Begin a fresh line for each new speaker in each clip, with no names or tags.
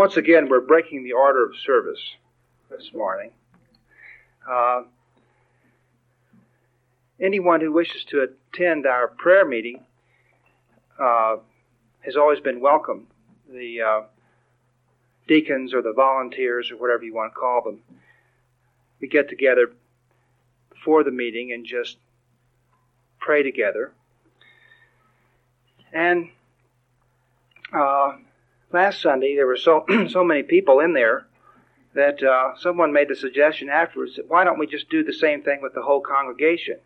Once again, we're breaking the order of service this morning. Uh, anyone who wishes to attend our prayer meeting uh, has always been welcome. The uh, deacons or the volunteers or whatever you want to call them, we get together before the meeting and just pray together. And uh, last Sunday there were so so many people in there that uh, someone made the suggestion afterwards that why don't we just do the same thing with the whole congregation?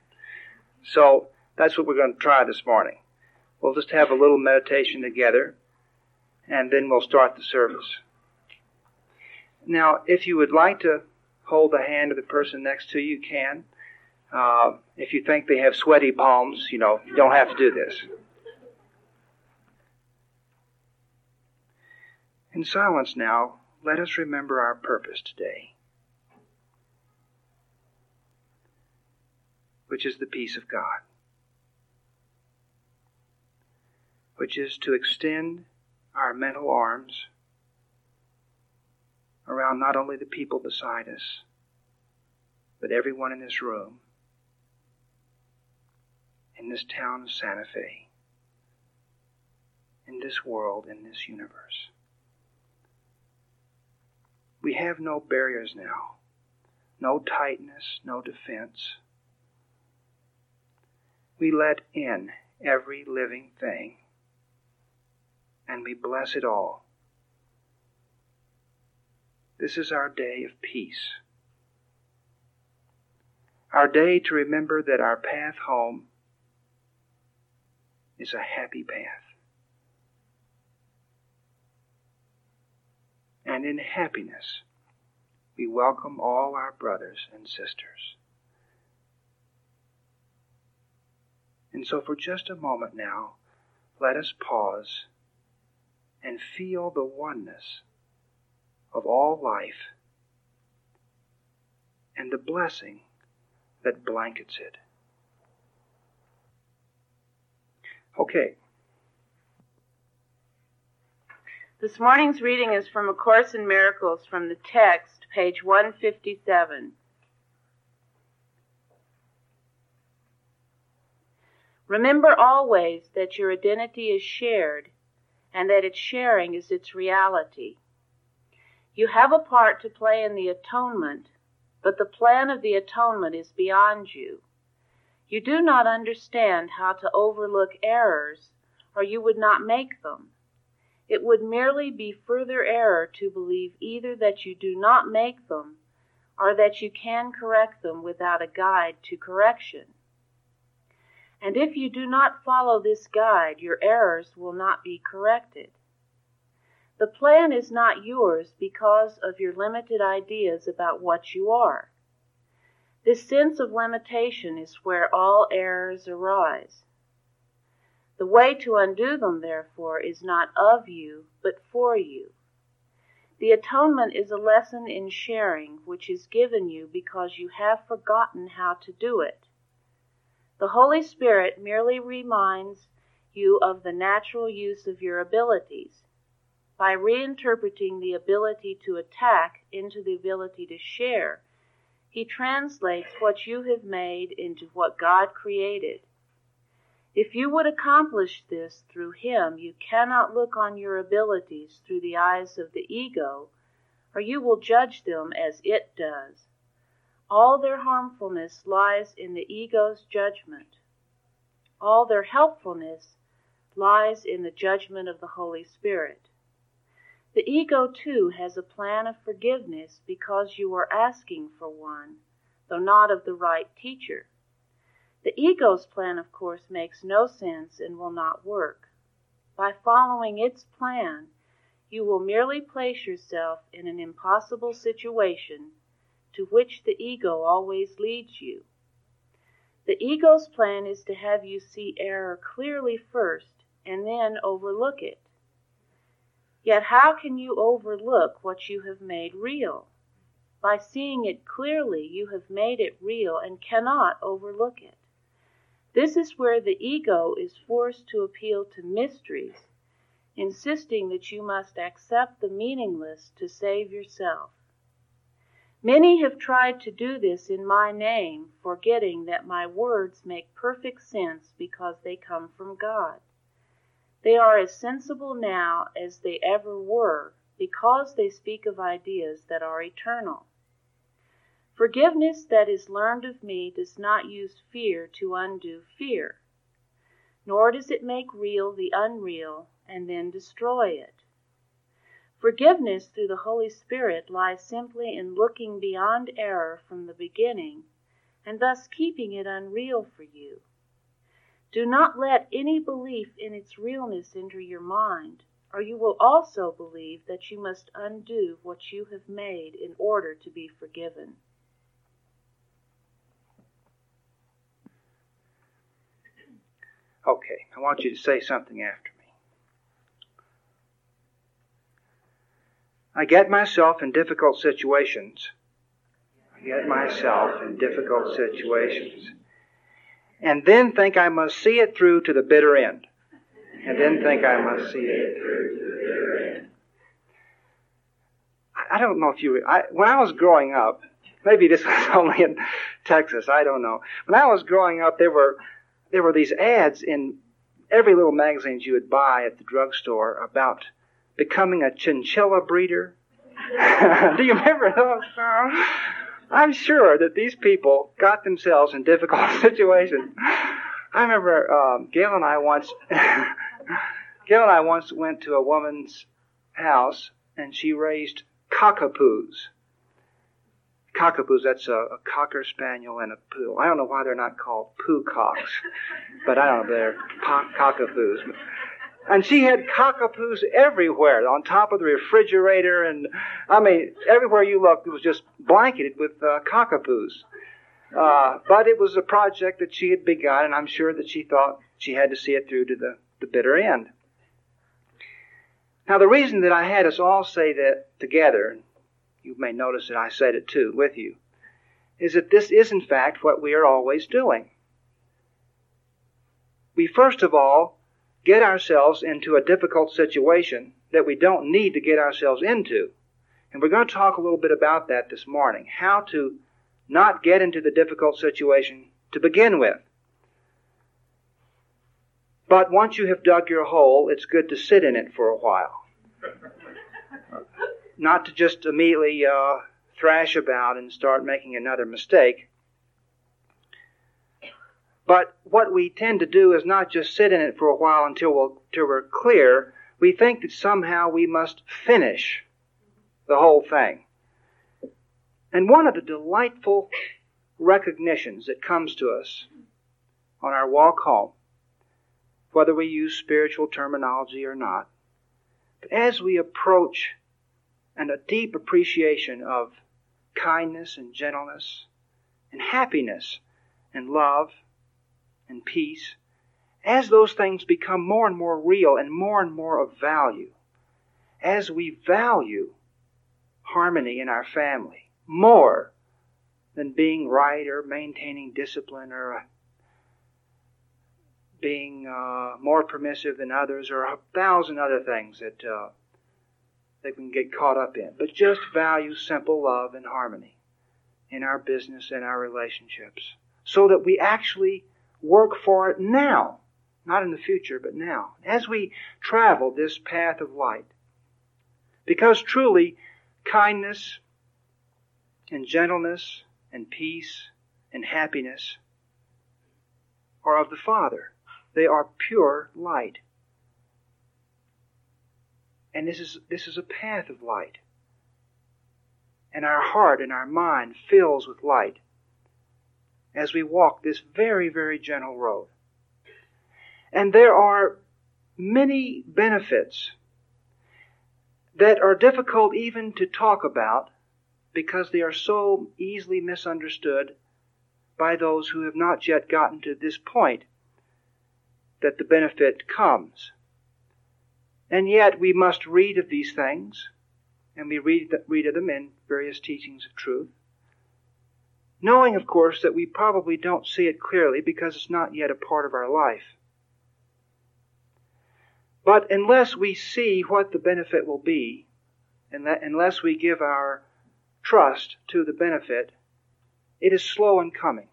So that's what we're going to try this morning. We'll just have a little meditation together, and then we'll start the service. Now, if you would like to hold the hand of the person next to you, you can. Uh, if you think they have sweaty palms, you know, you don't have to do this. In silence now, let us remember our purpose today, which is the peace of God, which is to extend our mental arms around not only the people beside us, but everyone in this room, in this town of Santa Fe, in this world, in this universe. We have no barriers now, no tightness, no defense. We let in every living thing, and we bless it all. This is our day of peace. Our day to remember that our path home is a happy path. And in happiness we welcome all our brothers and sisters. And so, for just a moment now, let us pause and feel the oneness of all life and the blessing that blankets it. Okay,
This morning's reading is from A Course in Miracles from the text, page 157. Remember always that your identity is shared and that its sharing is its reality. You have a part to play in the atonement, but the plan of the atonement is beyond you. You do not understand how to overlook errors, or you would not make them. It would merely be further error to believe either that you do not make them or that you can correct them without a guide to correction. And if you do not follow this guide, your errors will not be corrected. The plan is not yours because of your limited ideas about what you are. This sense of limitation is where all errors arise. The way to undo them, therefore, is not of you, but for you. The atonement is a lesson in sharing which is given you because you have forgotten how to do it. The Holy Spirit merely reminds you of the natural use of your abilities. By reinterpreting the ability to attack into the ability to share, He translates what you have made into what God created. If you would accomplish this through Him, you cannot look on your abilities through the eyes of the ego, or you will judge them as it does. All their harmfulness lies in the ego's judgment. All their helpfulness lies in the judgment of the Holy Spirit. The ego, too, has a plan of forgiveness because you are asking for one, though not of the right teacher. The ego's plan, of course, makes no sense and will not work. By following its plan, you will merely place yourself in an impossible situation to which the ego always leads you. The ego's plan is to have you see error clearly first and then overlook it. Yet how can you overlook what you have made real? By seeing it clearly, you have made it real and cannot overlook it. This is where the ego is forced to appeal to mysteries insisting that you must accept the meaningless to save yourself. Many have tried to do this in my name, forgetting that my words make perfect sense because they come from God. They are as sensible now as they ever were because they speak of ideas that are eternal. Forgiveness that is learned of me does not use fear to undo fear, nor does it make real the unreal and then destroy it. Forgiveness through the Holy Spirit lies simply in looking beyond error from the beginning and thus keeping it unreal for you. Do not let any belief in its realness enter your mind, or you will also believe that you must undo what you have made in order to be forgiven.
Okay, I want you to say something after. Me. I get myself in difficult situations. I get myself in difficult situations. And then think I must see it through to the bitter end. And then think I must see it through to the bitter end. I don't know if you, I, when I was growing up, maybe this was only in Texas, I don't know. When I was growing up, there were, there were these ads in every little magazine you would buy at the drugstore about becoming a chinchilla breeder. Do you remember those? I'm sure that these people got themselves in difficult situations. I remember um, Gail and I once, Gail and I once went to a woman's house and she raised cockapoos. Cockapoos, that's a, a cocker spaniel and a poo. I don't know why they're not called poo cocks, but I don't know, they're po- cockapoos. And she had cockapoos everywhere, on top of the refrigerator, and I mean, everywhere you looked, it was just blanketed with uh, cockapoos. Uh, but it was a project that she had begun, and I'm sure that she thought she had to see it through to the, the bitter end. Now, the reason that I had us all say that together, you may notice that I said it too with you, is that this is in fact what we are always doing. We first of all get ourselves into a difficult situation that we don't need to get ourselves into. And we're going to talk a little bit about that this morning. How to not get into the difficult situation to begin with. But once you have dug your hole, it's good to sit in it for a while. Not to just immediately uh, thrash about and start making another mistake. But what we tend to do is not just sit in it for a while until, we will until we're clear. We think that somehow we must finish the whole thing. And one of the delightful recognitions that comes to us on our walk home, whether we use spiritual terminology or not, but as we approach and a deep appreciation of kindness and gentleness and happiness and love and peace, as those things become more and more real and more and more of value, as we value harmony in our family more than being right or maintaining discipline or being uh, more permissive than others or a thousand other things that uh, they can get caught up in. But just value simple love and harmony in our business and our relationships so that we actually work for it now. Not in the future, but now. As we travel this path of light. Because truly, kindness and gentleness and peace and happiness are of the Father. They are pure light. And this is, this is a path of light. And our heart and our mind fills with light as we walk this very, very gentle road. And there are many benefits that are difficult even to talk about because they are so easily misunderstood by those who have not yet gotten to this point that the benefit comes. And yet we must read of these things, and we read, read of them in various teachings of truth knowing, of course, that we probably don't see it clearly because it's not yet a part of our life. But unless we see what the benefit will be, and that unless we give our trust to the benefit, it is slow in coming.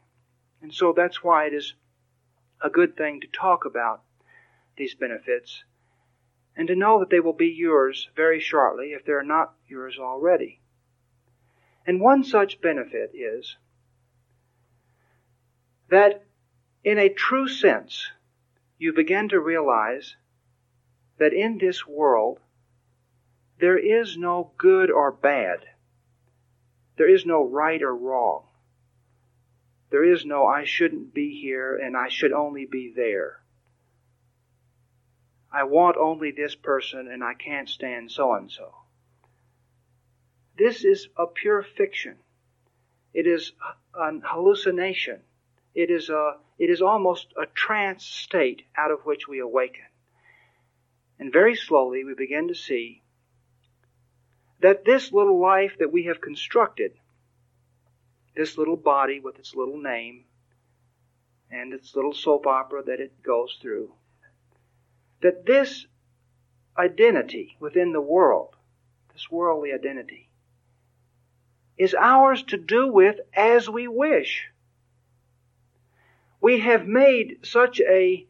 And so that's why it is a good thing to talk about these benefits and to know that they will be yours very shortly if they're not yours already. And one such benefit is that in a true sense, you begin to realize that in this world, there is no good or bad. There is no right or wrong. There is no I shouldn't be here and I should only be there. I want only this person and I can't stand so and so. This is a pure fiction. It is an hallucination. It is a it is almost a trance state out of which we awaken. And very slowly we begin to see that this little life that we have constructed, this little body with its little name and its little soap opera that it goes through, that this identity within the world, this worldly identity, is ours to do with as we wish. We have made such a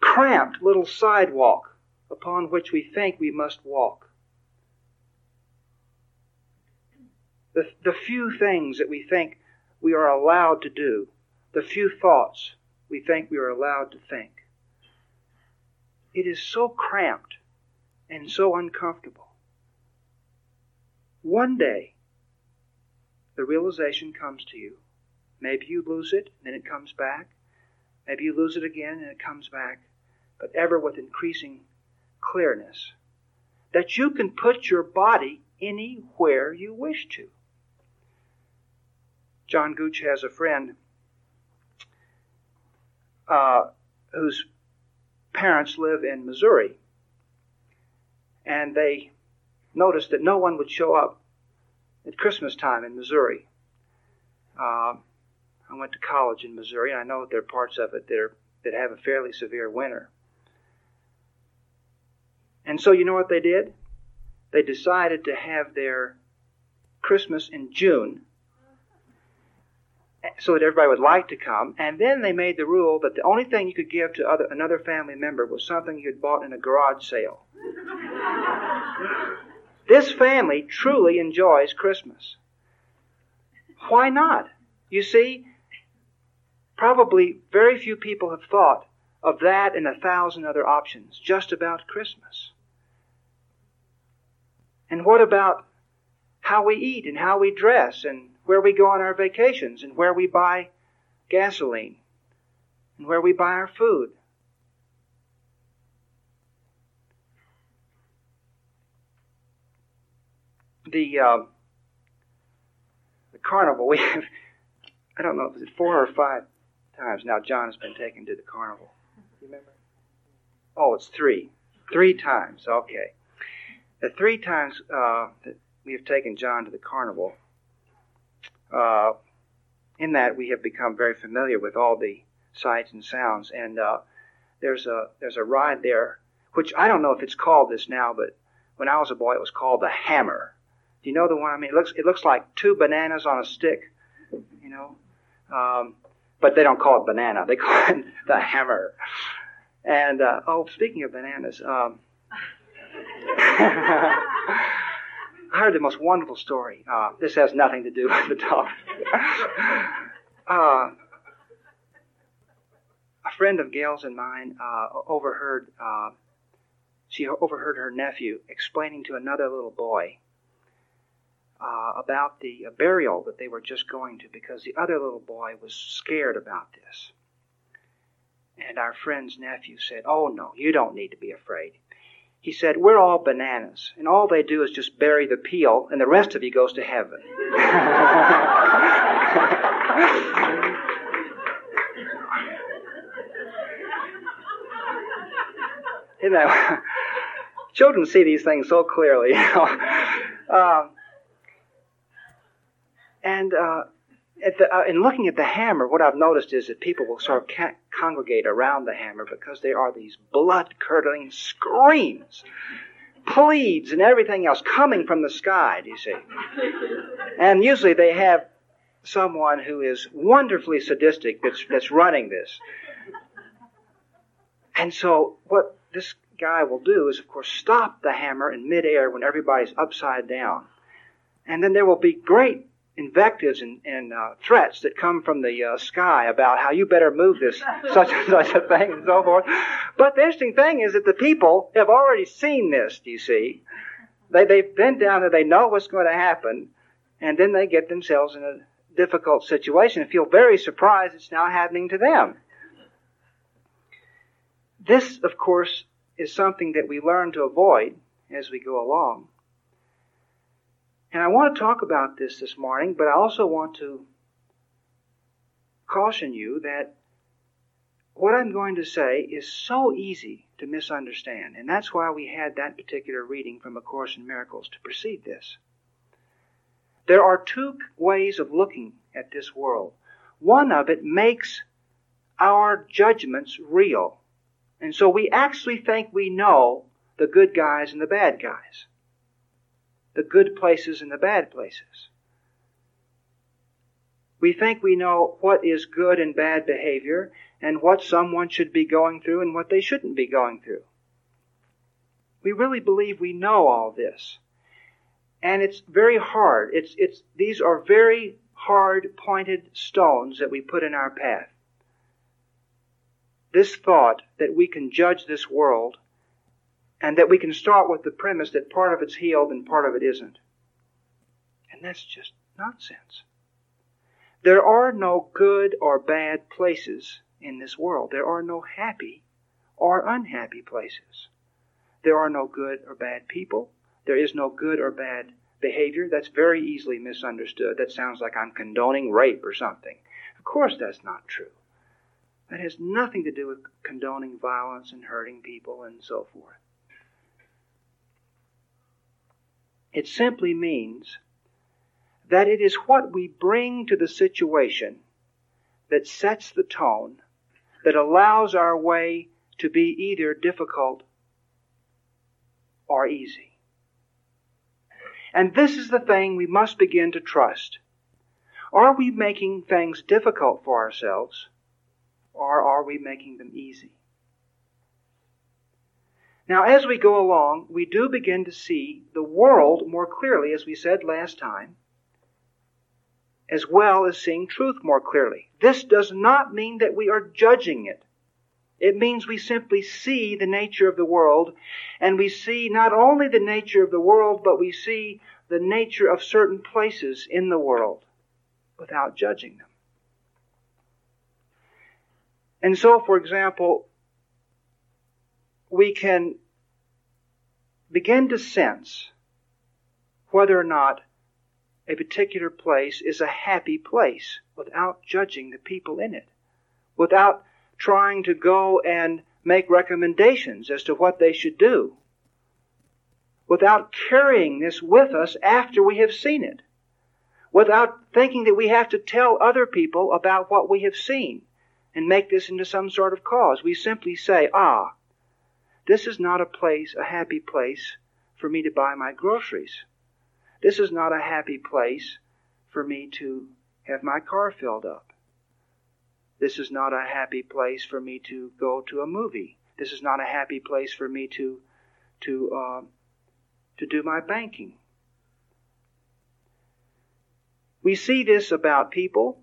cramped little sidewalk upon which we think we must walk. The, the few things that we think we are allowed to do, the few thoughts we think we are allowed to think. It is so cramped and so uncomfortable. One day, the realization comes to you. Maybe you lose it, then it comes back. Maybe you lose it again, and it comes back but ever with increasing clearness, that you can put your body anywhere you wish to. John Gooch has a friend uh, whose parents live in Missouri, and they noticed that no one would show up at Christmas time in Missouri. Uh, I went to college in Missouri, and I know that there are parts of it that, are, that have a fairly severe winter. And so you know what they did? They decided to have their Christmas in June so that everybody would like to come. And then they made the rule that the only thing you could give to other, another family member was something you had bought in a garage sale. this family truly enjoys Christmas. Why not? You see, probably very few people have thought of that and a thousand other options just about Christmas. And what about how we eat and how we dress and where we go on our vacations and where we buy gasoline and where we buy our food? The uh, the carnival we have I don't know was it four or five times now John has been taken to the carnival. You remember? Oh, it's three. Three times. Okay. The three times uh, that we have taken John to the carnival, uh, in that we have become very familiar with all the sights and sounds. And uh, there's a there's a ride there, which I don't know if it's called this now, but when I was a boy, it was called the Hammer. Do you know the one? I mean, it looks it looks like two bananas on a stick, you know. Um, but they don't call it banana; they call it the Hammer. And uh, oh, speaking of bananas, um, I heard the most wonderful story. Uh, this has nothing to do with the topic. uh, a friend of Gail's and mine uh, overheard. Uh, she overheard her nephew explaining to another little boy uh, about the burial that they were just going to because the other little boy was scared about this. And our friend's nephew said, Oh, no, you don't need to be afraid. He said, We're all bananas, and all they do is just bury the peel, and the rest of you goes to heaven. Isn't that? Children see these things so clearly. You know? uh, and uh, the, uh, in looking at the hammer, what I've noticed is that people will sort of ca- congregate around the hammer because there are these blood curdling screams, pleads, and everything else coming from the sky, do you see? And usually they have someone who is wonderfully sadistic that's, that's running this. And so what this guy will do is, of course, stop the hammer in midair when everybody's upside down. And then there will be great invectives and, and uh, threats that come from the uh, sky about how you better move this such and such a thing and so forth. But the interesting thing is that the people have already seen this, do you see? They, they've been down there, they know what's going to happen, and then they get themselves in a difficult situation and feel very surprised it's now happening to them. This, of course, is something that we learn to avoid as we go along. And I want to talk about this this morning, but I also want to caution you that what I'm going to say is so easy to misunderstand. And that's why we had that particular reading from A Course in Miracles to precede this. There are two ways of looking at this world. One of it makes our judgments real. And so we actually think we know the good guys and the bad guys, the good places and the bad places. We think we know what is good and bad behavior and what someone should be going through and what they shouldn't be going through. We really believe we know all this. And it's very hard. It's, it's, these are very hard pointed stones that we put in our path this thought that we can judge this world and that we can start with the premise that part of it's healed and part of it isn't. And that's just nonsense. There are no good or bad places in this world. There are no happy or unhappy places. There are no good or bad people. There is no good or bad behavior. That's very easily misunderstood. That sounds like I'm condoning rape or something. Of course, that's not true. That has nothing to do with condoning violence and hurting people and so forth. It simply means that it is what we bring to the situation that sets the tone, that allows our way to be either difficult or easy. And this is the thing we must begin to trust. Are we making things difficult for ourselves? or are we making them easy? Now, as we go along, we do begin to see the world more clearly, as we said last time, as well as seeing truth more clearly. This does not mean that we are judging it. It means we simply see the nature of the world, and we see not only the nature of the world, but we see the nature of certain places in the world without judging them. And so, for example, we can begin to sense whether or not a particular place is a happy place without judging the people in it, without trying to go and make recommendations as to what they should do, without carrying this with us after we have seen it, without thinking that we have to tell other people about what we have seen and make this into some sort of cause. We simply say, ah, this is not a place, a happy place for me to buy my groceries. This is not a happy place for me to have my car filled up. This is not a happy place for me to go to a movie. This is not a happy place for me to to uh, to do my banking. We see this about people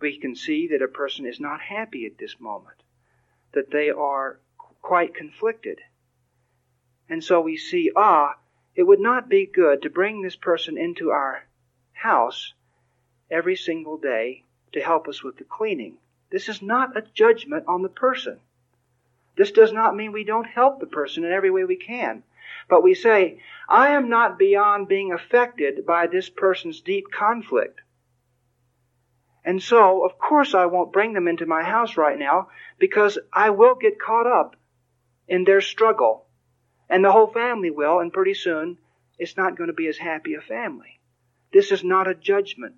we can see that a person is not happy at this moment, that they are quite conflicted. And so we see, ah, it would not be good to bring this person into our house every single day to help us with the cleaning. This is not a judgment on the person. This does not mean we don't help the person in every way we can. But we say, I am not beyond being affected by this person's deep conflict. And so, of course, I won't bring them into my house right now because I will get caught up in their struggle. And the whole family will, and pretty soon it's not going to be as happy a family. This is not a judgment.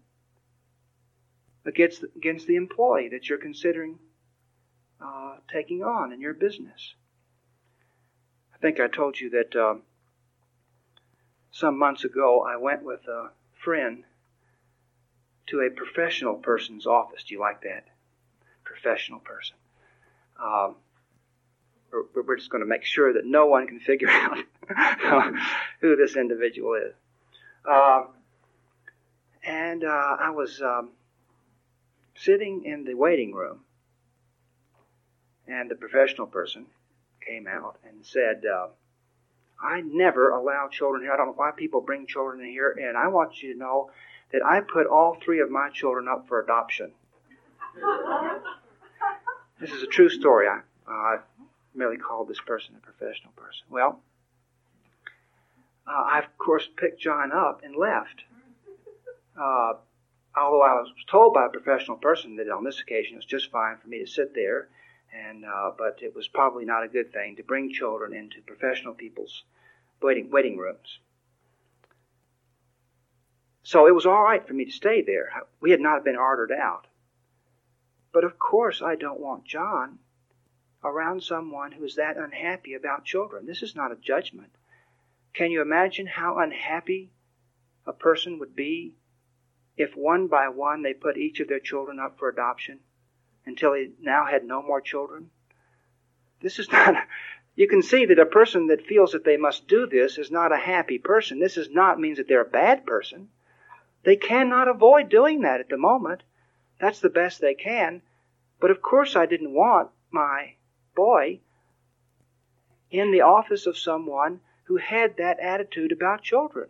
against against the employee that you're considering uh, taking on in your business. I think I told you that uh, some months ago I went with a friend to a professional person's office. Do you like that? Professional person. Um, we're, just going to make sure that no one can figure out who this individual is. Uh, and uh, I was um, sitting in the waiting room, and the professional person came out and said, uh, I never allow children here. I don't know why people bring children in here, and I want you to know that I put all three of my children up for adoption. this is a true story. I, uh, merely called this person a professional person. Well, uh, I, of course, picked John up and left. Uh, although I was told by a professional person that on this occasion it was just fine for me to sit there, and uh, but it was probably not a good thing to bring children into professional people's waiting waiting rooms. So it was all right for me to stay there. We had not been ordered out. But of course, I don't want John around someone who is that unhappy about children. This is not a judgment. Can you imagine how unhappy a person would be if one by one they put each of their children up for adoption until he now had no more children? This is not. You can see that a person that feels that they must do this is not a happy person. This is not means that they're a bad person. They cannot avoid doing that at the moment. That's the best they can. But of course, I didn't want my boy in the office of someone who had that attitude about children.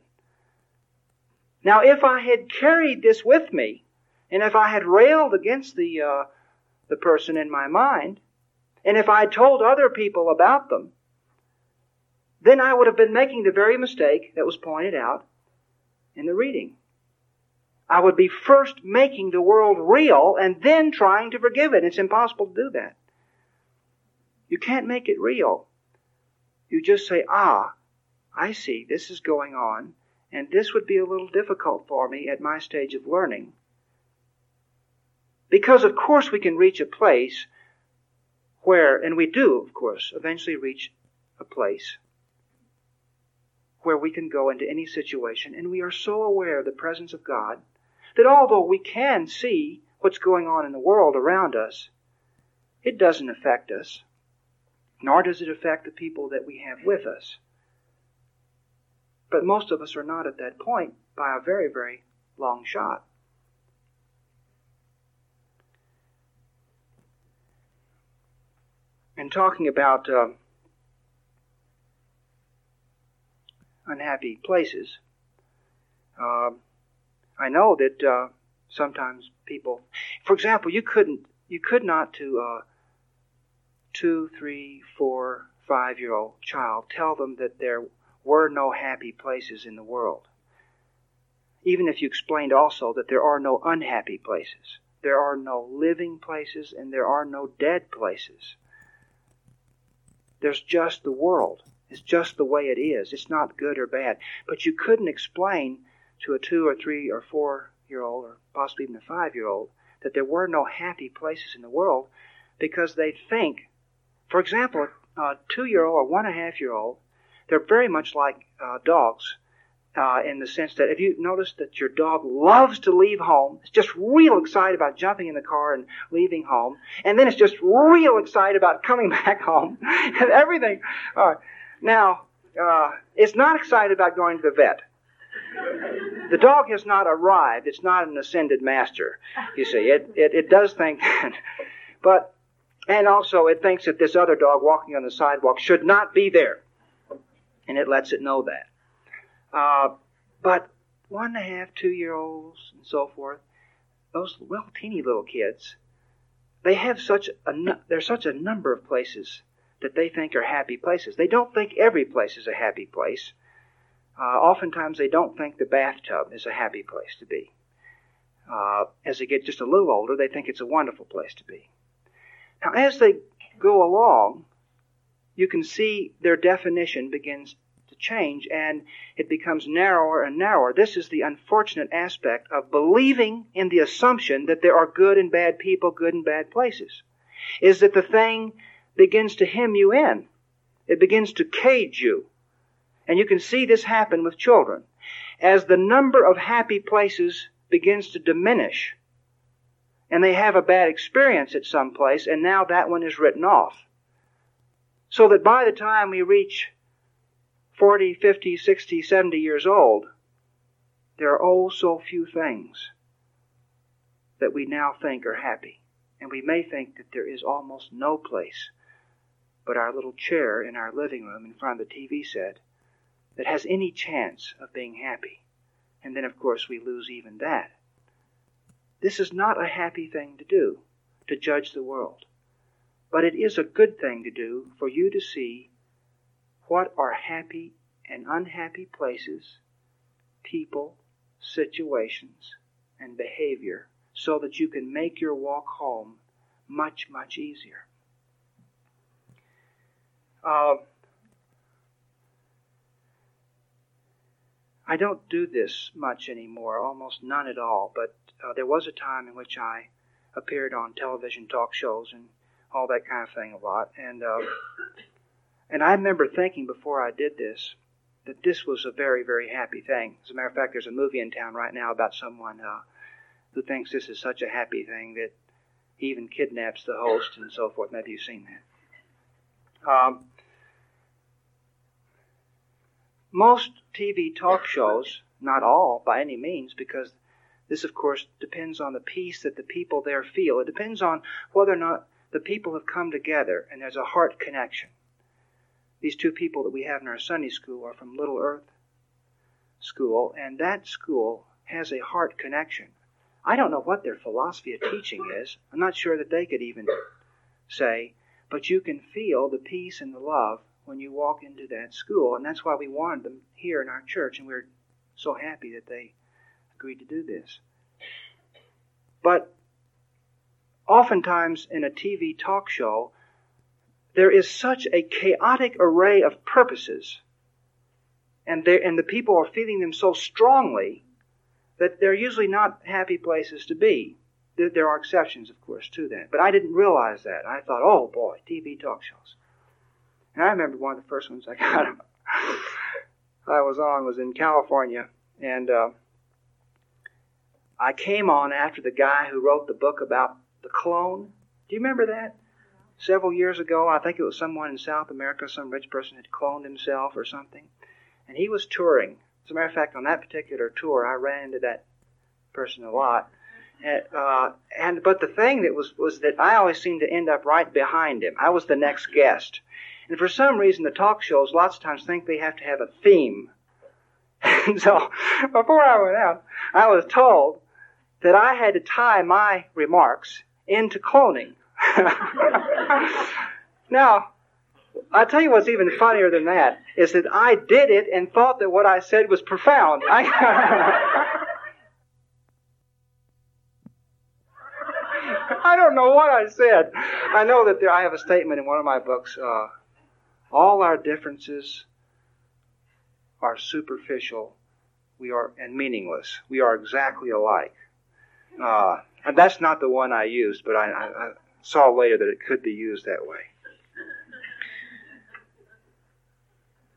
Now, if I had carried this with me, and if I had railed against the, uh, the person in my mind, and if I had told other people about them, then I would have been making the very mistake that was pointed out in the reading. I would be first making the world real and then trying to forgive it. It's impossible to do that. You can't make it real. You just say, ah, I see, this is going on, and this would be a little difficult for me at my stage of learning. Because, of course, we can reach a place where, and we do, of course, eventually reach a place where we can go into any situation and we are so aware of the presence of God that although we can see what's going on in the world around us, it doesn't affect us, nor does it affect the people that we have with us. But most of us are not at that point by a very, very long shot. And talking about uh, unhappy places, uh, I know that uh, sometimes people, for example, you couldn't, you could not to a two, three, four, five year old child tell them that there were no happy places in the world. Even if you explained also that there are no unhappy places, there are no living places, and there are no dead places. There's just the world. It's just the way it is. It's not good or bad. But you couldn't explain to a two or three or four year old, or possibly even a five year old, that there were no happy places in the world because they think, for example, a two year old or one and a half year old, they're very much like uh, dogs. Uh, in the sense that if you notice that your dog loves to leave home, it's just real excited about jumping in the car and leaving home, and then it's just real excited about coming back home and everything. All right. Now, uh, it's not excited about going to the vet. The dog has not arrived. It's not an ascended master. You see, it, it, it does think that. But, and also it thinks that this other dog walking on the sidewalk should not be there. And it lets it know that. Uh, but one and a half, two year olds, and so forth, those little teeny little kids, they have such a, there's such a number of places that they think are happy places. They don't think every place is a happy place. Uh, oftentimes they don't think the bathtub is a happy place to be. Uh, as they get just a little older, they think it's a wonderful place to be. Now, as they go along, you can see their definition begins to change and it becomes narrower and narrower. This is the unfortunate aspect of believing in the assumption that there are good and bad people, good and bad places. Is that the thing begins to hem you in. It begins to cage you. And you can see this happen with children. As the number of happy places begins to diminish, and they have a bad experience at some place, and now that one is written off. So that by the time we reach 40, 50, 60, 70 years old, there are oh so few things that we now think are happy. And we may think that there is almost no place but our little chair in our living room in front of the TV set that has any chance of being happy. And then, of course, we lose even that. This is not a happy thing to do, to judge the world. But it is a good thing to do for you to see what are happy and unhappy places, people, situations, and behavior so that you can make your walk home much, much easier. Uh, I don't do this much anymore, almost none at all, but uh, there was a time in which I appeared on television talk shows and all that kind of thing a lot. And uh, and I remember thinking before I did this that this was a very very happy thing. As a matter of fact, there's a movie in town right now about someone uh, who thinks this is such a happy thing that he even kidnaps the host and so forth. Maybe you've seen that. Um, most TV talk shows, not all by any means, because this, of course, depends on the peace that the people there feel. It depends on whether or not the people have come together and there's a heart connection. These two people that we have in our Sunday school are from Little Earth School, and that school has a heart connection. I don't know what their philosophy of teaching is. I'm not sure that they could even say, but you can feel the peace and the love when you walk into that school, and that's why we wanted them here in our church, and we're so happy that they agreed to do this. But oftentimes in a TV talk show, there is such a chaotic array of purposes, and, and the people are feeling them so strongly that they're usually not happy places to be. There, there are exceptions, of course, to that. But I didn't realize that. I thought, oh boy, TV talk shows. And I remember one of the first ones I got I was on was in California, and uh, I came on after the guy who wrote the book about the clone. Do you remember that? Several years ago, I think it was someone in South America, some rich person had cloned himself or something. And he was touring. As a matter of fact, on that particular tour, I ran into that person a lot. And, uh, and but the thing that was was that I always seemed to end up right behind him. I was the next guest, and for some reason, the talk shows lots of times think they have to have a theme. and so, before I went out, I was told that I had to tie my remarks into cloning. now, I'll tell you what's even funnier than that is that I did it and thought that what I said was profound. I, I don't know what I said. I know that there, I have a statement in one of my books. Uh, all our differences are superficial. We are and meaningless. We are exactly alike. Uh, and that's not the one I used, but I, I, I saw later that it could be used that way.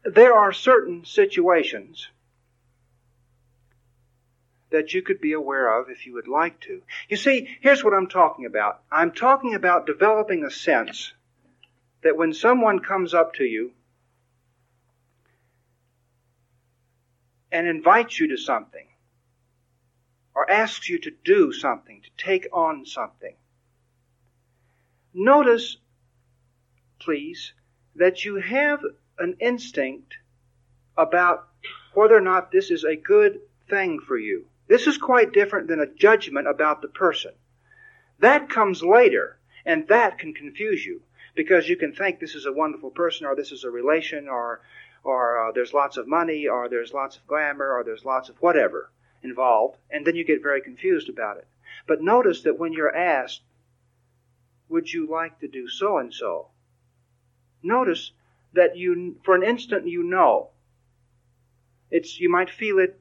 There are certain situations that you could be aware of if you would like to. You see, here's what I'm talking about. I'm talking about developing a sense that when someone comes up to you and invites you to something, or asks you to do something, to take on something. Notice, please, that you have an instinct about whether or not this is a good thing for you. This is quite different than a judgment about the person. That comes later, and that can confuse you because you can think this is a wonderful person, or this is a relation, or or uh, there's lots of money, or there's lots of glamour, or there's lots of whatever involved, and then you get very confused about it. But notice that when you're asked, would you like to do so and so? Notice that you, for an instant, you know It's you might feel it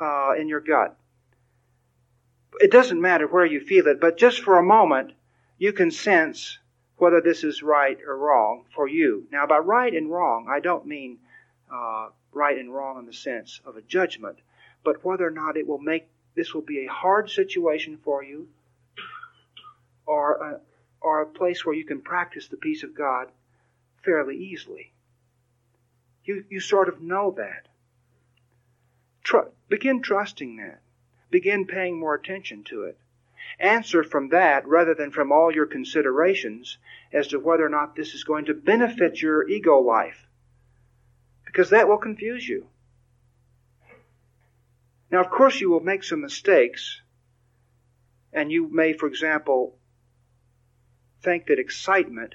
uh, in your gut. It doesn't matter where you feel it, but just for a moment, you can sense whether this is right or wrong for you. Now, by right and wrong, I don't mean uh, right and wrong in the sense of a judgment, but whether or not it will make this will be a hard situation for you, or a, or a place where you can practice the peace of God fairly easily. You, you sort of know that. Tr- begin trusting that. Begin paying more attention to it. Answer from that rather than from all your considerations as to whether or not this is going to benefit your ego life. Because that will confuse you. Now, of course, you will make some mistakes, and you may, for example, think that excitement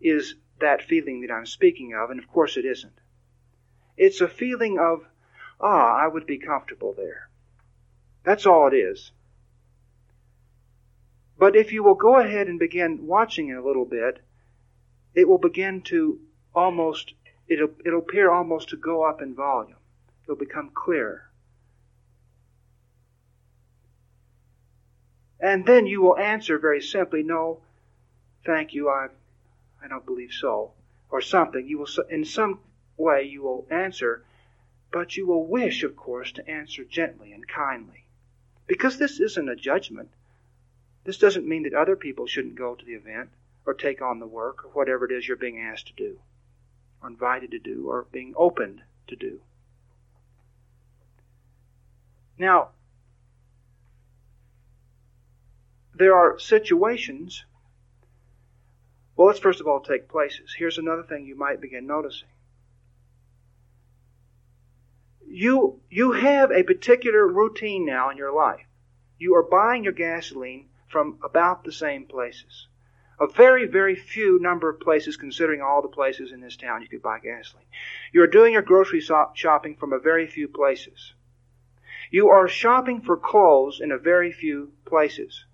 is that feeling that I'm speaking of, and of course it isn't. It's a feeling of, ah, I would be comfortable there. That's all it is. But if you will go ahead and begin watching it a little bit, it will begin to almost, it'll, it'll appear almost to go up in volume. It'll become clearer. And then you will answer very simply, no, thank you, I, I don't believe so. Or something. You will, in some way, you will answer, but you will wish, of course, to answer gently and kindly. Because this isn't a judgment. This doesn't mean that other people shouldn't go to the event or take on the work or whatever it is you're being asked to do or invited to do or being opened to do. Now, there are situations. Well, let's first of all take places. Here's another thing you might begin noticing. You, you have a particular routine now in your life. You are buying your gasoline from about the same places. A very, very few number of places, considering all the places in this town you could buy gasoline. You are doing your grocery shopping from a very few places. You are shopping for clothes in a very few places.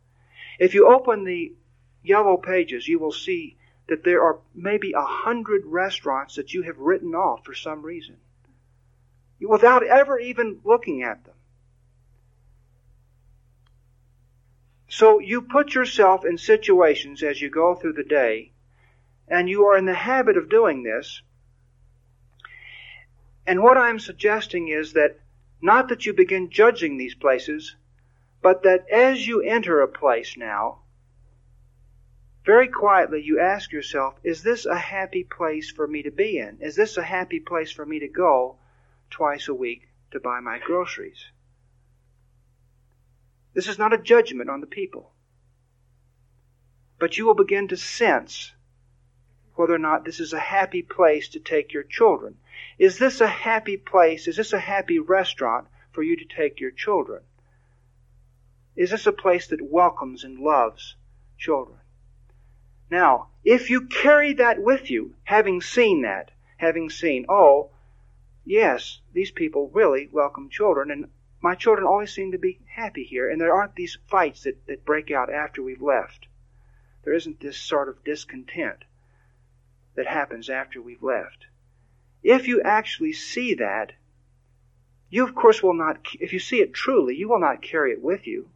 If you open the yellow pages, you will see that there are maybe a hundred restaurants that you have written off for some reason without ever even looking at them. So you put yourself in situations as you go through the day, and you are in the habit of doing this. And what I'm suggesting is that not that you begin judging these places, but that as you enter a place now, very quietly you ask yourself, is this a happy place for me to be in? Is this a happy place for me to go twice a week to buy my groceries? This is not a judgment on the people. But you will begin to sense whether or not this is a happy place to take your children. Is this a happy place? Is this a happy restaurant for you to take your children? Is this a place that welcomes and loves children? Now, if you carry that with you, having seen that, having seen, oh, yes, these people really welcome children, and my children always seem to be happy here, and there aren't these fights that, that break out after we've left. There isn't this sort of discontent that happens after we've left. If you actually see that, you of course will not, if you see it truly, you will not carry it with you.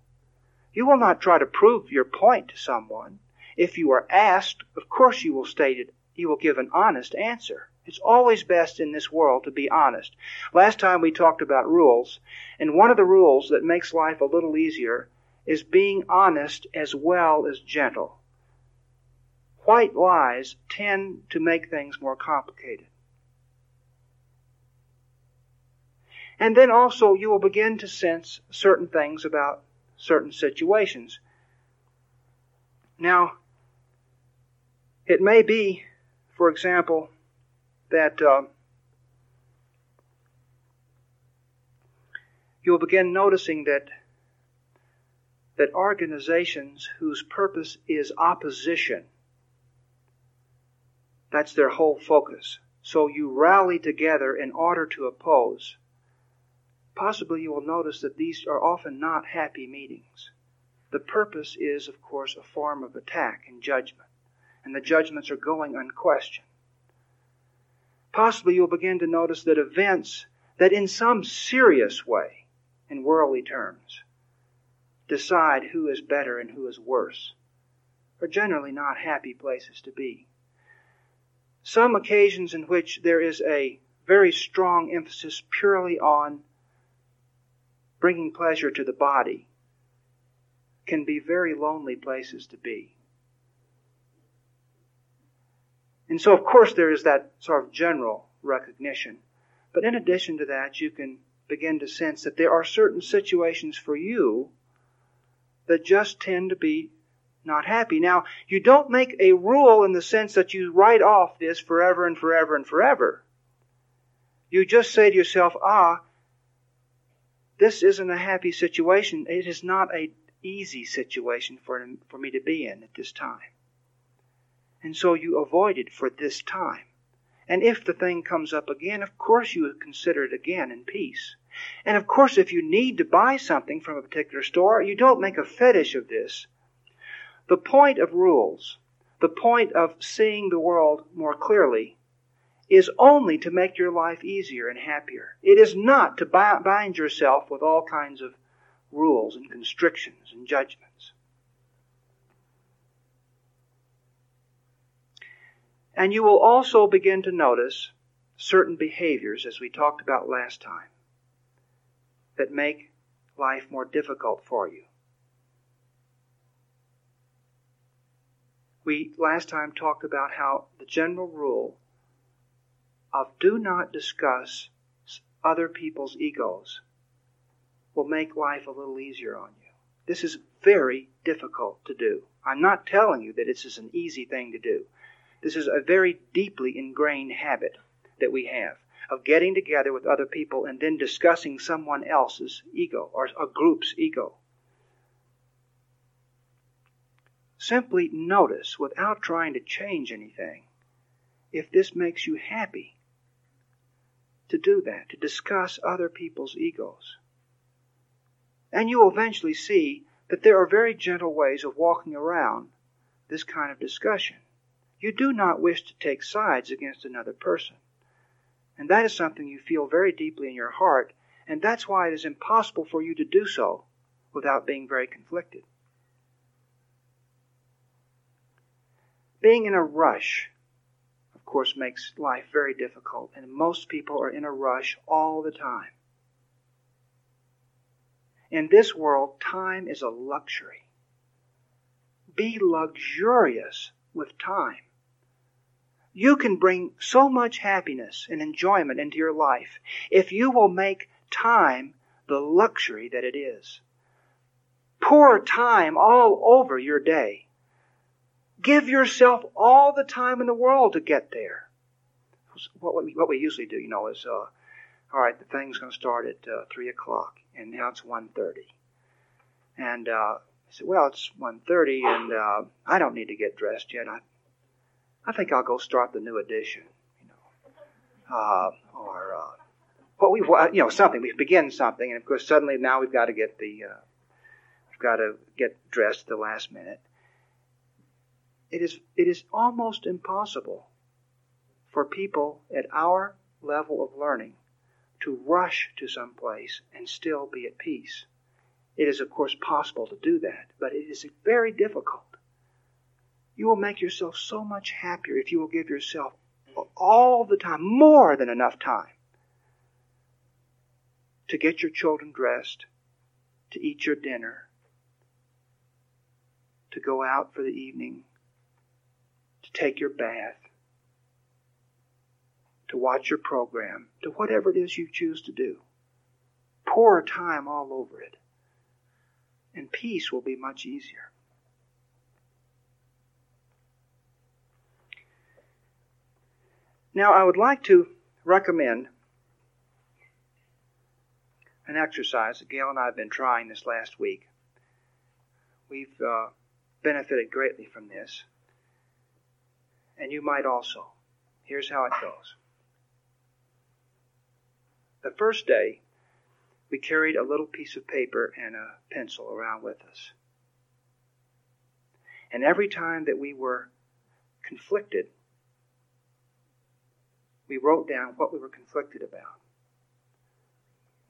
You will not try to prove your point to someone. If you are asked, of course you will state it, you will give an honest answer. It's always best in this world to be honest. Last time we talked about rules, and one of the rules that makes life a little easier is being honest as well as gentle. White lies tend to make things more complicated. And then also you will begin to sense certain things about certain situations. Now, it may be, for example, that uh, you'll begin noticing that that organizations whose purpose is opposition that's their whole focus so you rally together in order to oppose Possibly you will notice that these are often not happy meetings. The purpose is, of course, a form of attack and judgment, and the judgments are going unquestioned. Possibly you'll begin to notice that events that in some serious way, in worldly terms, decide who is better and who is worse, are generally not happy places to be. Some occasions in which there is a very strong emphasis purely on bringing pleasure to the body can be very lonely places to be. And so, of course, there is that sort of general recognition. But in addition to that, you can begin to sense that there are certain situations for you that just tend to be not happy. Now, you don't make a rule in the sense that you write off this forever and forever and forever. You just say to yourself, ah, this isn't a happy situation. It is not an easy situation for, for me to be in at this time. And so you avoid it for this time. And if the thing comes up again, of course you consider it again in peace. And of course, if you need to buy something from a particular store, you don't make a fetish of this. The point of rules, the point of seeing the world more clearly, is only to make your life easier and happier. It is not to bind yourself with all kinds of rules and constrictions and judgments. And you will also begin to notice certain behaviors, as we talked about last time, that make life more difficult for you. We last time talked about how the general rule of do not discuss other people's egos will make life a little easier on you. This is very difficult to do. I'm not telling you that this is an easy thing to do. This is a very deeply ingrained habit that we have of getting together with other people and then discussing someone else's ego or a group's ego. Simply notice without trying to change anything if this makes you happy to do that, to discuss other people's egos. And you will eventually see that there are very gentle ways of walking around this kind of discussion. You do not wish to take sides against another person. And that is something you feel very deeply in your heart, and that's why it is impossible for you to do so without being very conflicted. Being in a rush, of course, makes life very difficult, and most people are in a rush all the time. In this world, time is a luxury. Be luxurious with time. You can bring so much happiness and enjoyment into your life if you will make time the luxury that it is. Pour time all over your day. Give yourself all the time in the world to get there. What we, what we usually do, you know, is, uh, all right, the thing's going to start at uh, 3 o'clock and now it's one thirty. And uh, I said, well, it's one thirty, and uh, I don't need to get dressed yet. I, I think I'll go start the new edition, you know, uh, or uh, what we, you know, something. We begin something, and of course, suddenly now we've got to get the, uh, we've got to get dressed at the last minute. It is, it is almost impossible for people at our level of learning to rush to some place and still be at peace. It is, of course, possible to do that, but it is very difficult. You will make yourself so much happier if you will give yourself all the time, more than enough time, to get your children dressed, to eat your dinner, to go out for the evening, to take your bath, to watch your program, to whatever it is you choose to do. Pour time all over it. And peace will be much easier. Now, I would like to recommend an exercise that Gail and I have been trying this last week. We've uh, benefited greatly from this, and you might also. Here's how it goes. The first day, we carried a little piece of paper and a pencil around with us. And every time that we were conflicted, we wrote down what we were conflicted about.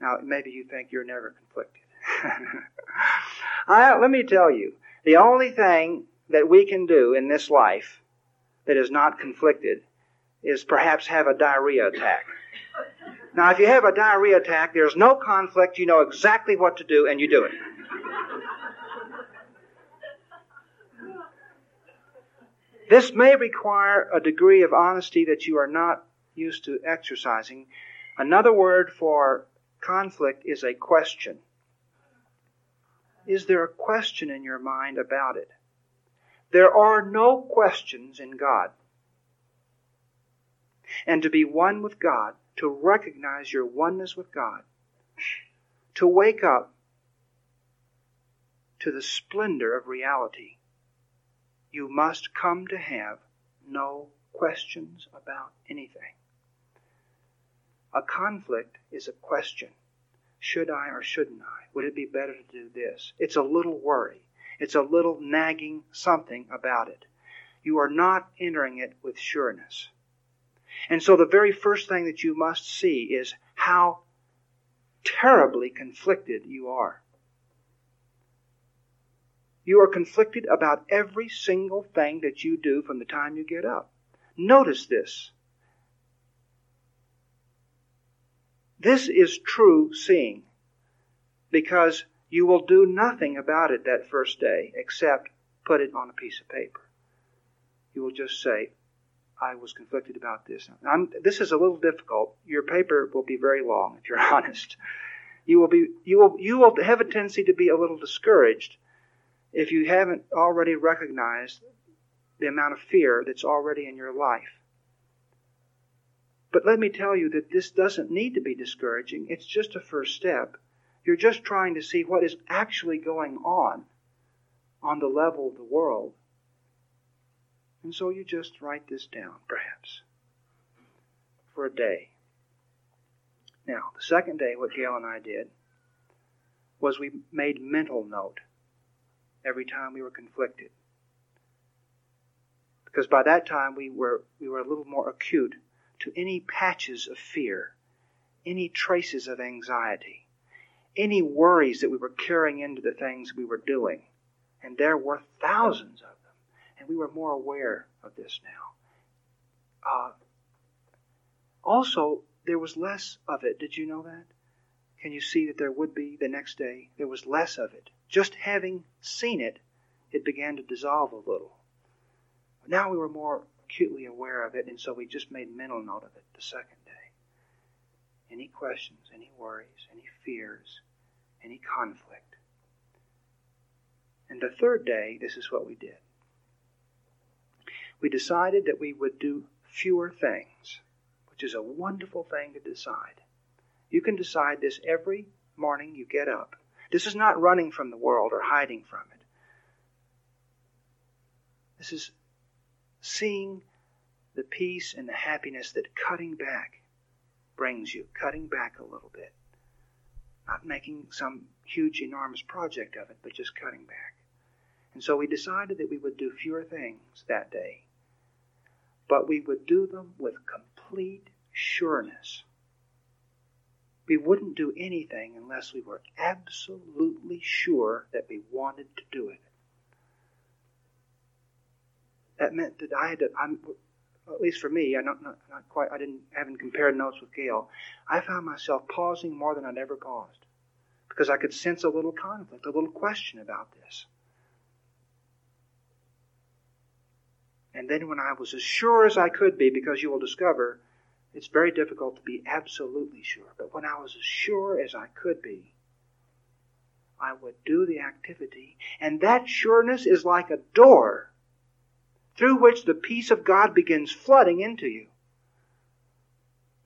Now, maybe you think you're never conflicted. I, let me tell you, the only thing that we can do in this life that is not conflicted is perhaps have a diarrhea attack. Now, if you have a diarrhea attack, there's no conflict, you know exactly what to do, and you do it. This may require a degree of honesty that you are not used to exercising. Another word for conflict is a question. Is there a question in your mind about it? There are no questions in God. And to be one with God, to recognize your oneness with God, to wake up to the splendor of reality, you must come to have no questions about anything. A conflict is a question. Should I or shouldn't I? Would it be better to do this? It's a little worry. It's a little nagging something about it. You are not entering it with sureness. And so the very first thing that you must see is how terribly conflicted you are. You are conflicted about every single thing that you do from the time you get up. Notice this. This is true seeing because you will do nothing about it that first day except put it on a piece of paper. You will just say, I was conflicted about this. I'm, this is a little difficult. Your paper will be very long if you're honest. You will be you will you will have a tendency to be a little discouraged if you haven't already recognized the amount of fear that's already in your life. But let me tell you that this doesn't need to be discouraging. It's just a first step. You're just trying to see what is actually going on on the level of the world. And so you just write this down, perhaps, for a day. Now, the second day, what Gail and I did was we made mental note every time we were conflicted. Because by that time we were, we were a little more acute to any patches of fear, any traces of anxiety, any worries that we were carrying into the things we were doing. And there were thousands of them. And we were more aware of this now. Uh, also, there was less of it. Did you know that? Can you see that there would be the next day? There was less of it. Just having seen it, it began to dissolve a little. Now we were more acutely aware of it, and so we just made mental note of it the second day. Any questions, any worries, any fears, any conflict. And the third day, this is what we did. We decided that we would do fewer things, which is a wonderful thing to decide. You can decide this every morning you get up. This is not running from the world or hiding from it. This is seeing the peace and the happiness that cutting back brings you, cutting back a little bit. Not making some huge, enormous project of it, but just cutting back. And so we decided that we would do fewer things that day, but we would do them with complete sureness we wouldn't do anything unless we were absolutely sure that we wanted to do it. That meant that I had to, I'm, at least for me, I not, not, not quite, I didn't, haven't compared notes with Gail. I found myself pausing more than I'd ever paused because I could sense a little conflict, a little question about this. And then when I was as sure as I could be, because you will discover it's very difficult to be absolutely sure. But when I was as sure as I could be, I would do the activity. And that sureness is like a door through which the peace of God begins flooding into you.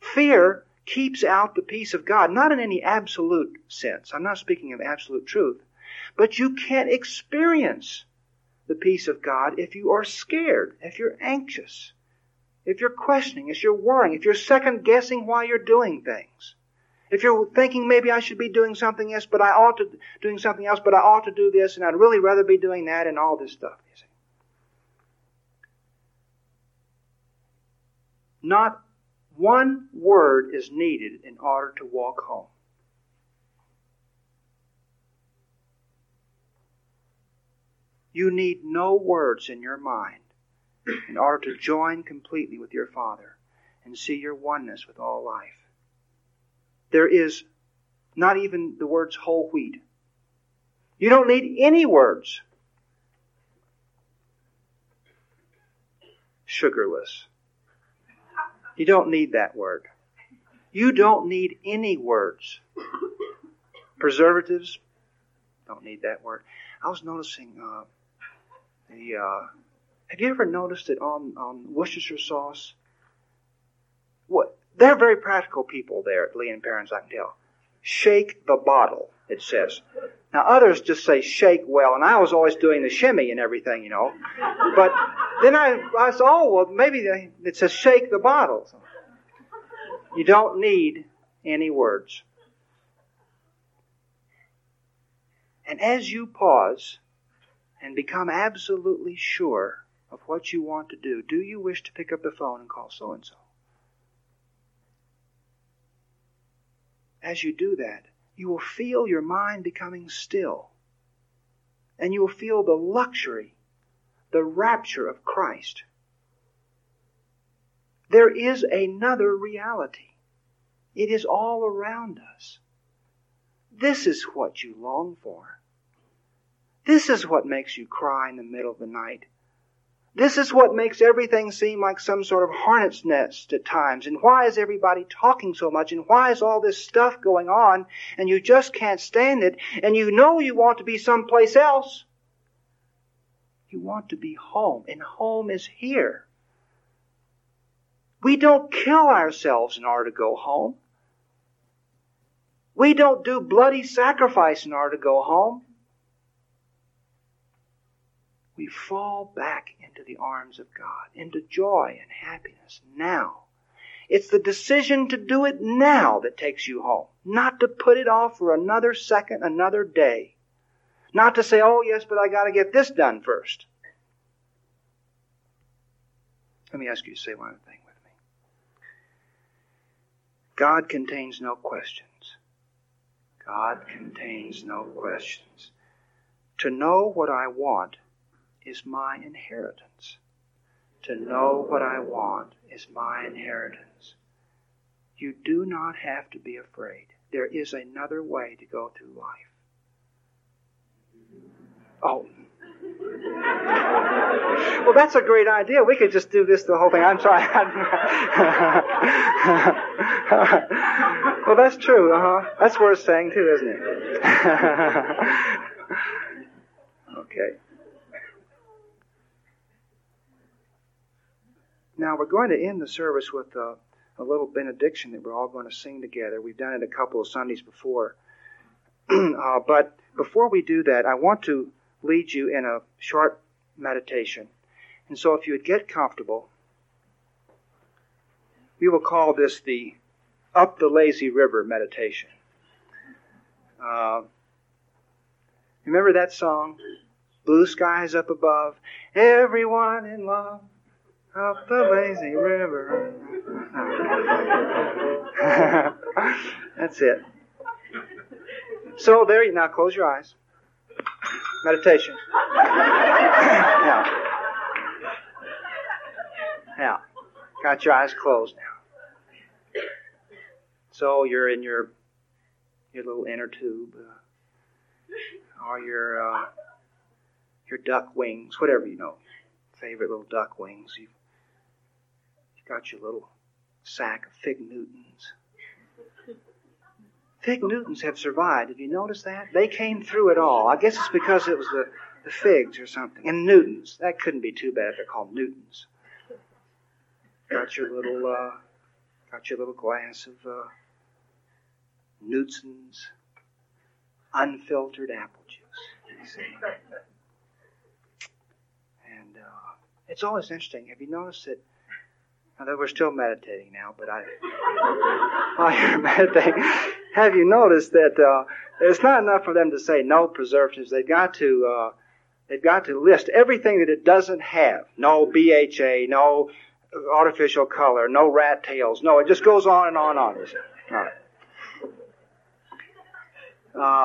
Fear keeps out the peace of God, not in any absolute sense. I'm not speaking of absolute truth. But you can't experience the peace of God if you are scared, if you're anxious if you're questioning, if you're worrying, if you're second guessing why you're doing things, if you're thinking maybe I should be doing something else, but I ought to doing something else, but I ought to do this, and I'd really rather be doing that, and all this stuff. You see, Not one word is needed in order to walk home. You need no words in your mind in order to join completely with your Father and see your oneness with all life. There is not even the words whole wheat. You don't need any words. Sugarless. You don't need that word. You don't need any words. Preservatives, don't need that word. I was noticing uh, the. Uh, have you ever noticed it on on Worcestershire sauce? What they're very practical people there at Lea and Perrins, I can tell. Shake the bottle, it says. Now others just say shake well, and I was always doing the shimmy and everything, you know. But then I, I said, oh well, maybe it says shake the bottle. You don't need any words. And as you pause and become absolutely sure of what you want to do, do you wish to pick up the phone and call so and so? As you do that, you will feel your mind becoming still. And you will feel the luxury, the rapture of Christ. There is another reality. It is all around us. This is what you long for. This is what makes you cry in the middle of the night. This is what makes everything seem like some sort of hornet's nest at times. And why is everybody talking so much? And why is all this stuff going on? And you just can't stand it. And you know you want to be someplace else. You want to be home. And home is here. We don't kill ourselves in order to go home. We don't do bloody sacrifice in order to go home we fall back into the arms of God, into joy and happiness now. It's the decision to do it now that takes you home, not to put it off for another second, another day. Not to say, oh yes, but I gotta get this done first. Let me ask you to say one thing with me. God contains no questions. God contains no questions. To know what I want is my inheritance. To know what I want is my inheritance. You do not have to be afraid. There is another way to go through life. Oh. Well, that's a great idea. We could just do this the whole thing. I'm sorry. well, that's true. Uh-huh. That's worth saying too, isn't it? okay. Now we're going to end the service with a, a little benediction that we're all going to sing together. We've done it a couple of Sundays before. uh, but before we do that, I want to lead you in a short meditation. And so if you would get comfortable, we will call this the Up the Lazy River meditation. Uh, remember that song? Blue skies up above, everyone in love up the lazy river. That's it. So there you now close your eyes. Meditation. now. Now. Got your eyes closed now. So you're in your your little inner tube, uh, or your uh, your duck wings, whatever you know, favorite little duck wings. You've got your little sack of fig Newtons. Fig Newtons have survived. Have you noticed that? They came through it all. I guess it's because it was the, the figs or something. And Newtons. That couldn't be too bad they're called Newtons. Got your little, uh, got your little glass of uh, Newton's unfiltered apple juice. And uh, it's always interesting. Have you noticed that Although we're still meditating now, but I, while you're meditating, have you noticed that uh, it's not enough for them to say no preservatives? They've got to uh, they've got to list everything that it doesn't have. No BHA, no artificial color, no rat tails. No, it just goes on and on and on.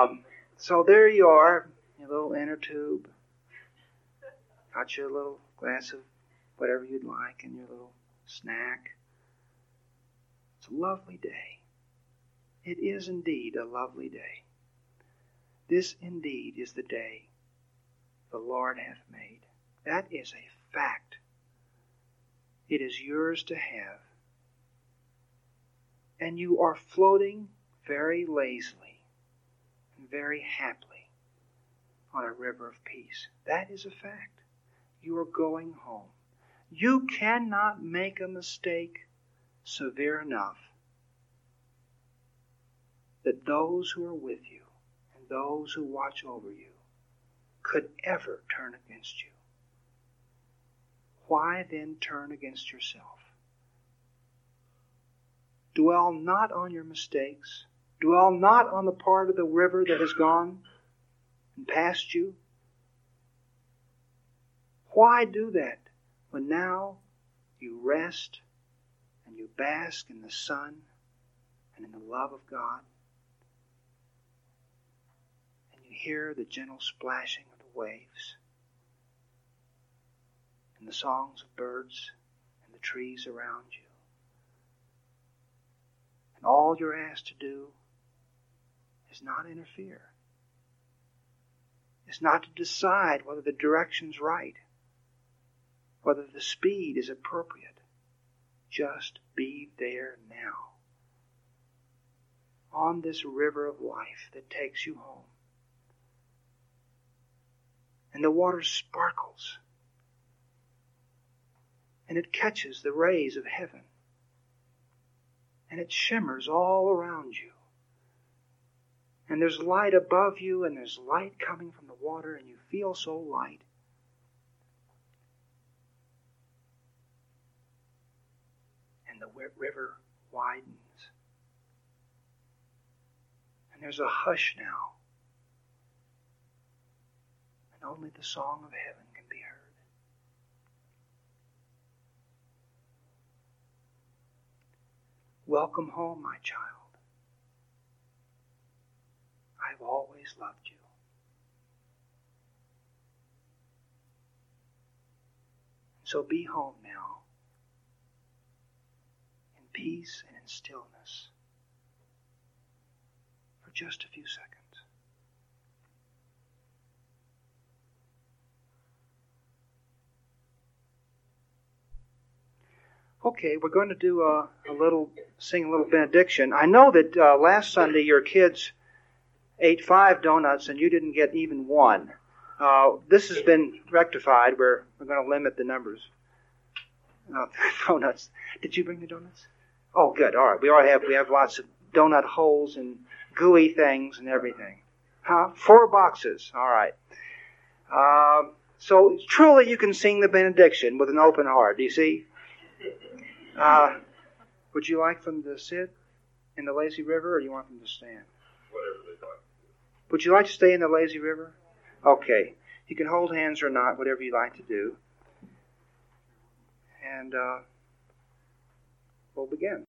Um, so there you are, your little inner tube. Got your little glass of whatever you'd like and your little snack. It's a lovely day. It is indeed a lovely day. This indeed is the day the Lord hath made. That is a fact. It is yours to have. And you are floating very lazily and very happily on a river of peace. That is a fact. You are going home. You cannot make a mistake severe enough that those who are with you and those who watch over you could ever turn against you. Why then turn against yourself? Dwell not on your mistakes. Dwell not on the part of the river that has gone and passed you. Why do that when now you rest and you bask in the sun and in the love of God? And you hear the gentle splashing of the waves and the songs of birds and the trees around you. And all you're asked to do is not interfere. Is not to decide whether the direction's right, whether the speed is appropriate. Just be there now. On this river of life that takes you home. And the water sparkles. And it catches the rays of heaven. And it shimmers all around you and there's light above you, and there's light coming from the water, and you feel so light. The river widens. And there's a hush now. And only the song of heaven can be heard. Welcome home, my child. I've always loved you. So be home now, peace and in stillness, for just a few seconds. Okay, we're going to do a, a, little, sing a little benediction. I know that uh, last Sunday your kids ate five donuts and you didn't get even one. Uh, this has been rectified. We're, we're going to limit the numbers of donuts. Did you bring the donuts? Oh, good. All right. We already have we have lots of donut holes and gooey things and everything. Huh? Four boxes. All right. Um, so truly, you can sing the benediction with an open heart. Do you see? Uh, would you like them to sit in the lazy river, or do you want them to stand?
Whatever they like.
Would you like to stay in the lazy river? Okay. You can hold hands or not, whatever you like to do. And uh, we'll begin.